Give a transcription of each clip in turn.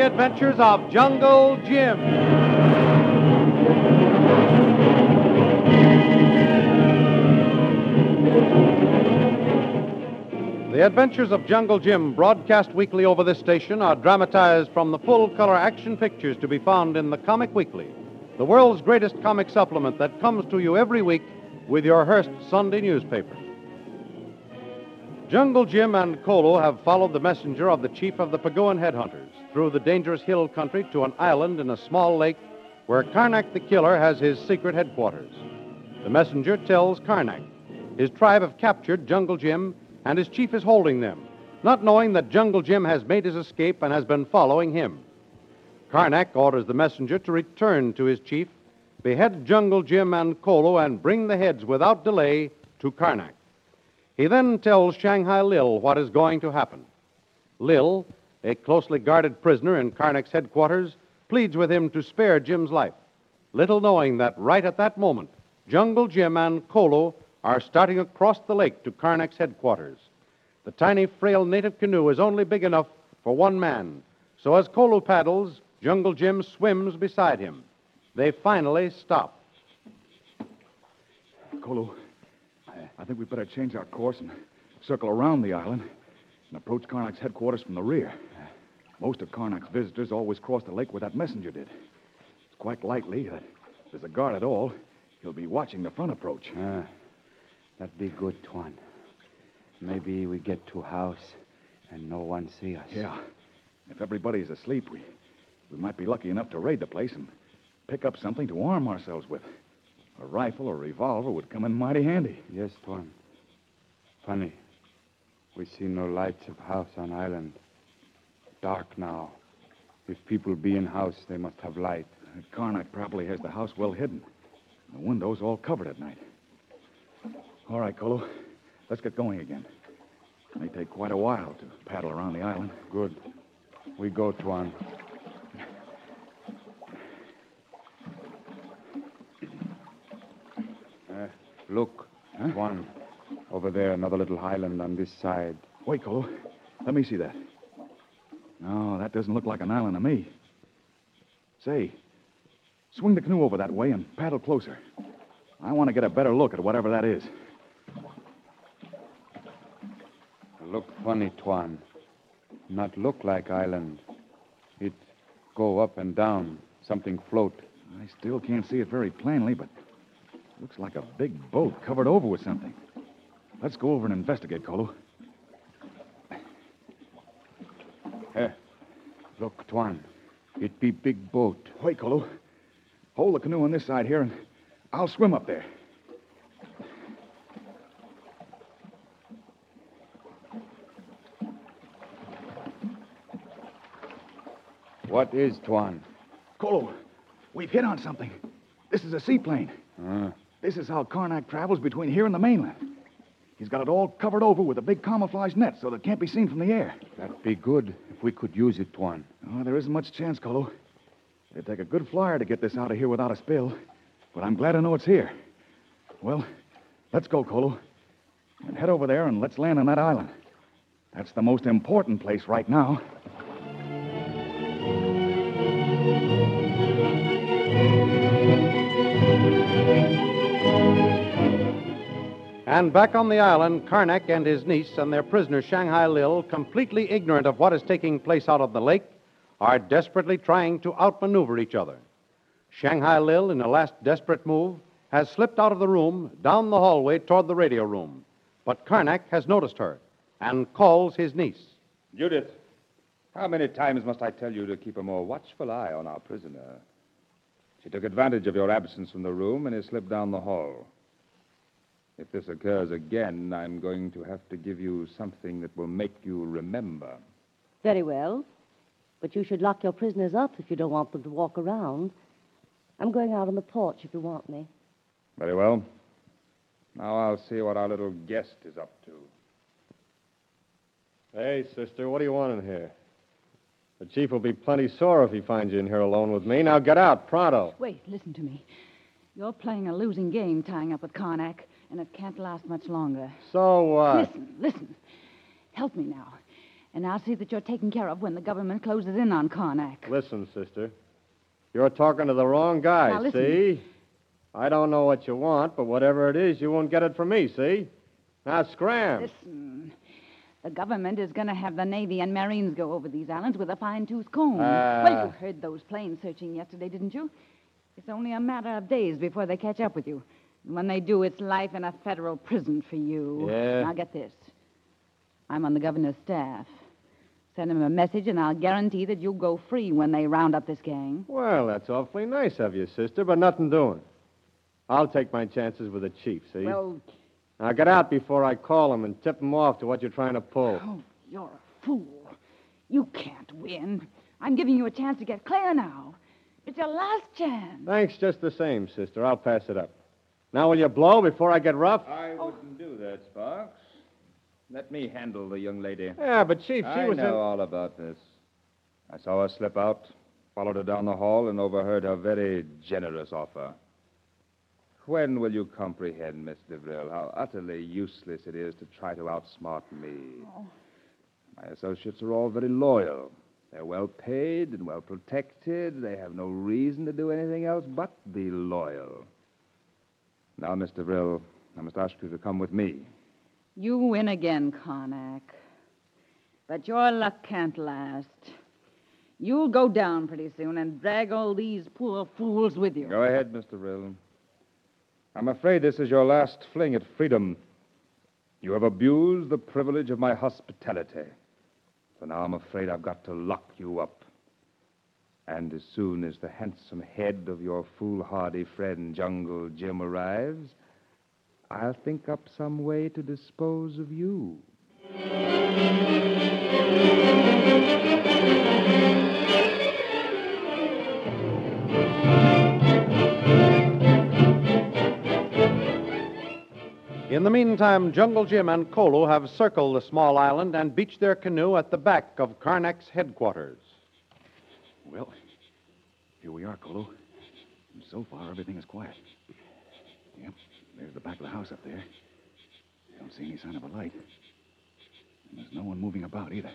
The adventures of Jungle Jim. The adventures of Jungle Jim, broadcast weekly over this station, are dramatized from the full color action pictures to be found in the Comic Weekly, the world's greatest comic supplement that comes to you every week with your Hearst Sunday newspaper. Jungle Jim and Kolo have followed the messenger of the chief of the Pagoan headhunters through the dangerous hill country to an island in a small lake where Karnak the killer has his secret headquarters. The messenger tells Karnak his tribe have captured Jungle Jim and his chief is holding them, not knowing that Jungle Jim has made his escape and has been following him. Karnak orders the messenger to return to his chief, behead Jungle Jim and Kolo, and bring the heads without delay to Karnak. He then tells Shanghai Lil what is going to happen. Lil, a closely guarded prisoner in Karnak's headquarters, pleads with him to spare Jim's life, little knowing that right at that moment, Jungle Jim and Kolo are starting across the lake to Karnak's headquarters. The tiny, frail native canoe is only big enough for one man, so as Kolo paddles, Jungle Jim swims beside him. They finally stop. Kolo, I think we'd better change our course and circle around the island and approach Karnak's headquarters from the rear. Most of Karnak's visitors always cross the lake where that messenger did. It's quite likely that if there's a guard at all, he'll be watching the front approach. Ah, that'd be good, Tuan. Maybe we get to house and no one see us. Yeah. If everybody's asleep, we, we might be lucky enough to raid the place and pick up something to arm ourselves with. A rifle or revolver would come in mighty handy. Yes, Tuan. Funny. We see no lights of house on island. Dark now. If people be in house, they must have light. Karnak probably has the house well hidden. The windows all covered at night. All right, Kolo. Let's get going again. It may take quite a while to paddle around the island. Good. We go, Tuan. Uh, look, Huh? Tuan. Over there, another little island on this side. Wait, Kolo. Let me see that. No, that doesn't look like an island to me. Say, swing the canoe over that way and paddle closer. I want to get a better look at whatever that is. Look funny, Tuan. Not look like island. It go up and down. Something float. I still can't see it very plainly, but looks like a big boat covered over with something. Let's go over and investigate, Kolo. Eh, look, Tuan. It be big boat. Wait, Kolo. Hold the canoe on this side here, and I'll swim up there. What is, Tuan? Kolo, we've hit on something. This is a seaplane. Uh, This is how Karnak travels between here and the mainland. He's got it all covered over with a big camouflage net so that it can't be seen from the air. that'd be good if we could use it, Tuan. Oh, there isn't much chance, Kolo. It'd take a good flyer to get this out of here without a spill. But I'm glad to know it's here. Well, let's go, Kolo. And head over there and let's land on that island. That's the most important place right now. And back on the island, Karnak and his niece and their prisoner, Shanghai Lil, completely ignorant of what is taking place out on the lake, are desperately trying to outmaneuver each other. Shanghai Lil, in a last desperate move, has slipped out of the room down the hallway toward the radio room. But Karnak has noticed her and calls his niece. Judith, how many times must I tell you to keep a more watchful eye on our prisoner? She took advantage of your absence from the room and has slipped down the hall. If this occurs again, I'm going to have to give you something that will make you remember. Very well. But you should lock your prisoners up if you don't want them to walk around. I'm going out on the porch if you want me. Very well. Now I'll see what our little guest is up to. Hey, sister, what do you want in here? The chief will be plenty sore if he finds you in here alone with me. Now get out, pronto. Wait, listen to me. You're playing a losing game tying up with Karnak, and it can't last much longer. So what? Listen, listen. Help me now. And I'll see that you're taken care of when the government closes in on Karnak. Listen, sister. You're talking to the wrong guy, Now, listen. see? I don't know what you want, but whatever it is, you won't get it from me, see? Now scram. Listen. The government is going to have the Navy and Marines go over these islands with a fine tooth comb. Ah. well, you heard those planes searching yesterday, didn't you? It's only a matter of days before they catch up with you. When they do, it's life in a federal prison for you. Yeah? Now, get this. I'm on the governor's staff. Send him a message, and I'll guarantee that you'll go free when they round up this gang. Well, that's awfully nice of you, sister, but nothing doing. I'll take my chances with the chief, see? Well, Now get out before I call him and tip him off to what you're trying to pull. oh, you're a fool. You can't win. I'm giving you a chance to get clear now. It's your last chance. Thanks just the same, sister. I'll pass it up. Now, will you blow before I get rough? I wouldn't do that, Sparks. Let me handle the young lady. Yeah, but Chief, she I was I know in... all about this. I saw her slip out, followed her down the hall, and overheard her very generous offer. When will you comprehend, Miss DeVril, how utterly useless it is to try to outsmart me? Oh. My associates are all very loyal. They're well paid and well protected. They have no reason to do anything else but be loyal. Now, Miss DeVril, I must ask you to come with me. You win again, Karnak. But your luck can't last. You'll go down pretty soon and drag all these poor fools with you. Go ahead, Mr. Rill. I'm afraid this is your last fling at freedom. You have abused the privilege of my hospitality. So now I'm afraid I've got to lock you up. And as soon as the handsome head of your foolhardy friend Jungle Jim arrives, I'll think up some way to dispose of you. In the meantime, Jungle Jim and Kolo have circled the small island and beached their canoe at the back of Karnak's headquarters. Well, here we are, Kolo. And so far, everything is quiet. Yep, there's the back of the house up there. Don't see any sign of a light. And there's no one moving about either.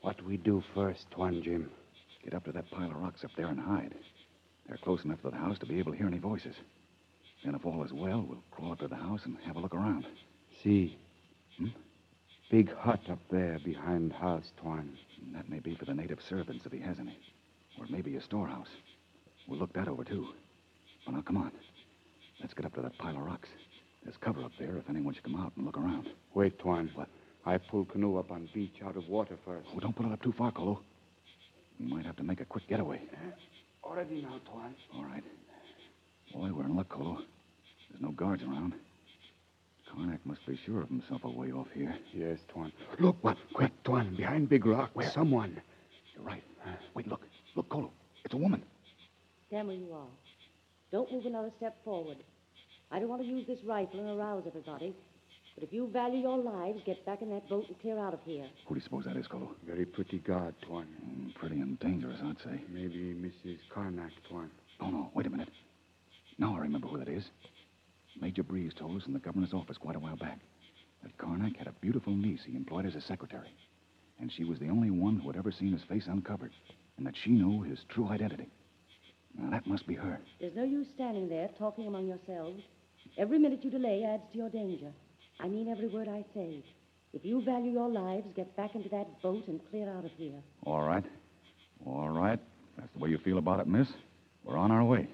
What do we do first, Tuan Jim? Get up to that pile of rocks up there and hide. They're close enough to the house to be able to hear any voices. Then, if all is well, we'll crawl up to the house and have a look around. See. Hmm? Big hut up there behind house, Tuan. And that may be for the native servants if he has any. Or maybe a storehouse. We'll look that over, too. Well, now, come on. Let's get up to that pile of rocks. There's cover up there if anyone should come out and look around. Wait, Tuan. What? I pull canoe up on beach out of water first. Oh, don't pull it up too far, Colo. We might have to make a quick getaway. Eh? Already now, Tuan. All right. Boy, we're in luck, Colo. There's no guards around. Karnak must be sure of himself a way off here. Yes, Tuan. Look, what? Quick, Tuan. Behind big rock. Where? Someone. You're right. Eh? Wait, look. Look, Colo. It's a woman. Stand where you are. Don't move another step forward. I don't want to use this rifle and arouse everybody. But if you value your lives, get back in that boat and clear out of here. Who do you suppose that is, Colo? Very pretty guard, Tuan. Mm, pretty and dangerous, I'd say. Maybe Mrs. Karnak, Tuan. Oh, no. Wait a minute. Now I remember who that is. Major Breeze told us in the governor's office quite a while back. that Karnak had a beautiful niece he employed as a secretary. And she was the only one who had ever seen his face uncovered, and that she knew his true identity. Now, that must be her. There's no use standing there talking among yourselves. Every minute you delay adds to your danger. I mean every word I say. If you value your lives, get back into that boat and clear out of here. All right. All right. That's the way you feel about it, miss. We're on our way.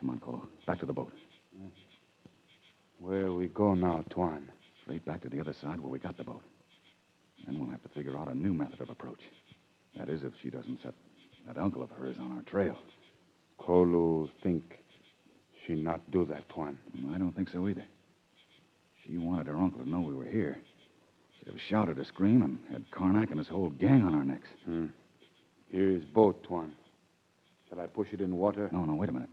Come on, Colo. Back to the boat. Where we go now, Tuan? Straight back to the other side where we got the boat. Then we'll have to figure out a new method of approach. That is, if she doesn't set that uncle of hers on our trail. Kolu think she not do that, Tuan. I don't think so either. She wanted her uncle to know we were here. She'd have shouted a scream and had Karnak and his whole gang on our necks. Hmm. Here is boat, Tuan. Shall I push it in water? No, no, wait a minute.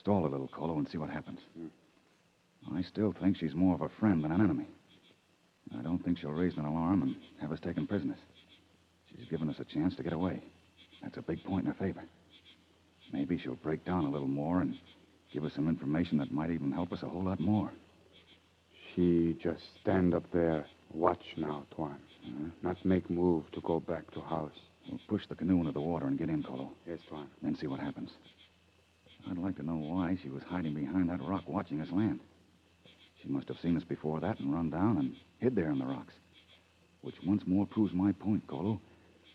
Stall a little, Colo, and see what happens. Hmm. I still think she's more of a friend than an enemy. I don't think she'll raise an alarm and have us taken prisoners. She's given us a chance to get away. That's a big point in her favor. Maybe she'll break down a little more and give us some information that might even help us a whole lot more. She just stand up there, watch now, Tuan. Mm-hmm. Not make move to go back to house. We'll push the canoe into the water and get in, Colo. Yes, Tuan. Then see what happens. I'd like to know why she was hiding behind that rock watching us land. She must have seen us before that and run down and hid there in the rocks. Which once more proves my point, Colo,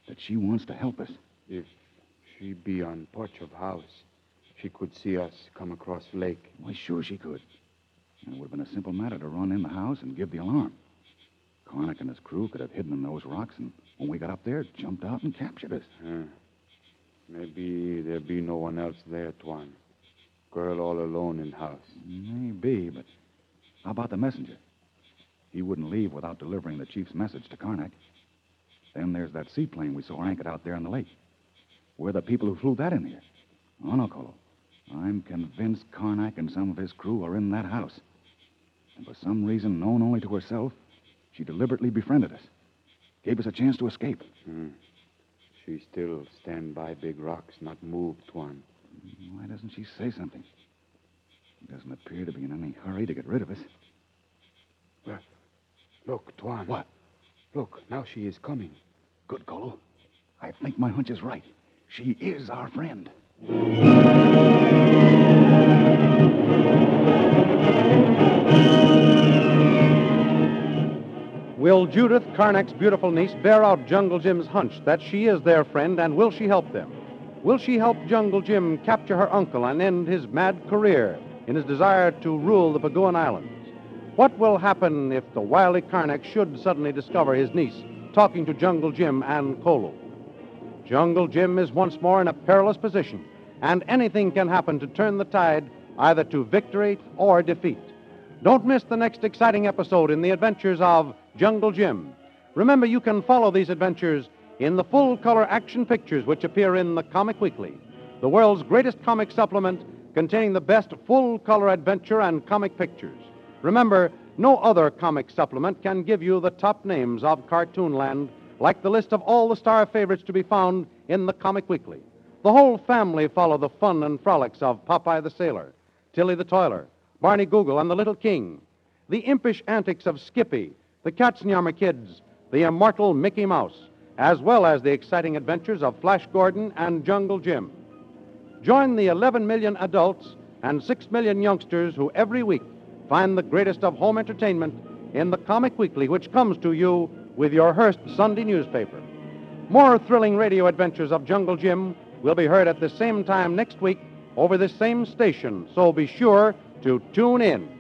that she wants to help us. If she be on porch of house, she could see us come across lake. Why, sure she could. And it would have been a simple matter to run in the house and give the alarm. Karnak and his crew could have hidden in those rocks, and when we got up there, jumped out and captured us. Huh. Maybe there be no one else there, Tuan. Girl all alone in house. Maybe, but how about the messenger? He wouldn't leave without delivering the chief's message to Karnak. Then there's that seaplane we saw anchored out there in the lake. We're the people who flew that in here. Oh, no, Colo. I'm convinced Karnak and some of his crew are in that house. And for some reason known only to herself, she deliberately befriended us. Gave us a chance to escape. Hmm. She still stand by big rocks, not move, Tuan. Why doesn't she say something? She doesn't appear to be in any hurry to get rid of us. Look, Tuan. What? Look, now she is coming. Good, Colo. I think my hunch is right. She is our friend. Will Judith, Karnak's beautiful niece, bear out Jungle Jim's hunch that she is their friend, and will she help them? Will she help Jungle Jim capture her uncle and end his mad career in his desire to rule the Paguan Islands? What will happen if the wily Karnak should suddenly discover his niece talking to Jungle Jim and Kolo? Jungle Jim is once more in a perilous position, and anything can happen to turn the tide either to victory or defeat. Don't miss the next exciting episode in the adventures of Jungle Jim. Remember, you can follow these adventures in the full color action pictures which appear in the Comic Weekly, the world's greatest comic supplement containing the best full color adventure and comic pictures. Remember, no other comic supplement can give you the top names of Cartoonland like the list of all the star favorites to be found in the Comic Weekly. The whole family follow the fun and frolics of Popeye the Sailor, Tilly the Toiler, Barney Google, and the Little King, the impish antics of Skippy, the Katzenjammer Kids, the immortal Mickey Mouse, as well as the exciting adventures of Flash Gordon and Jungle Jim. Join the 11 million adults and 6 million youngsters who every week find the greatest of home entertainment in the Comic Weekly, which comes to you with your Hearst Sunday newspaper. More thrilling radio adventures of Jungle Jim will be heard at the same time next week over this same station, so be sure to tune in.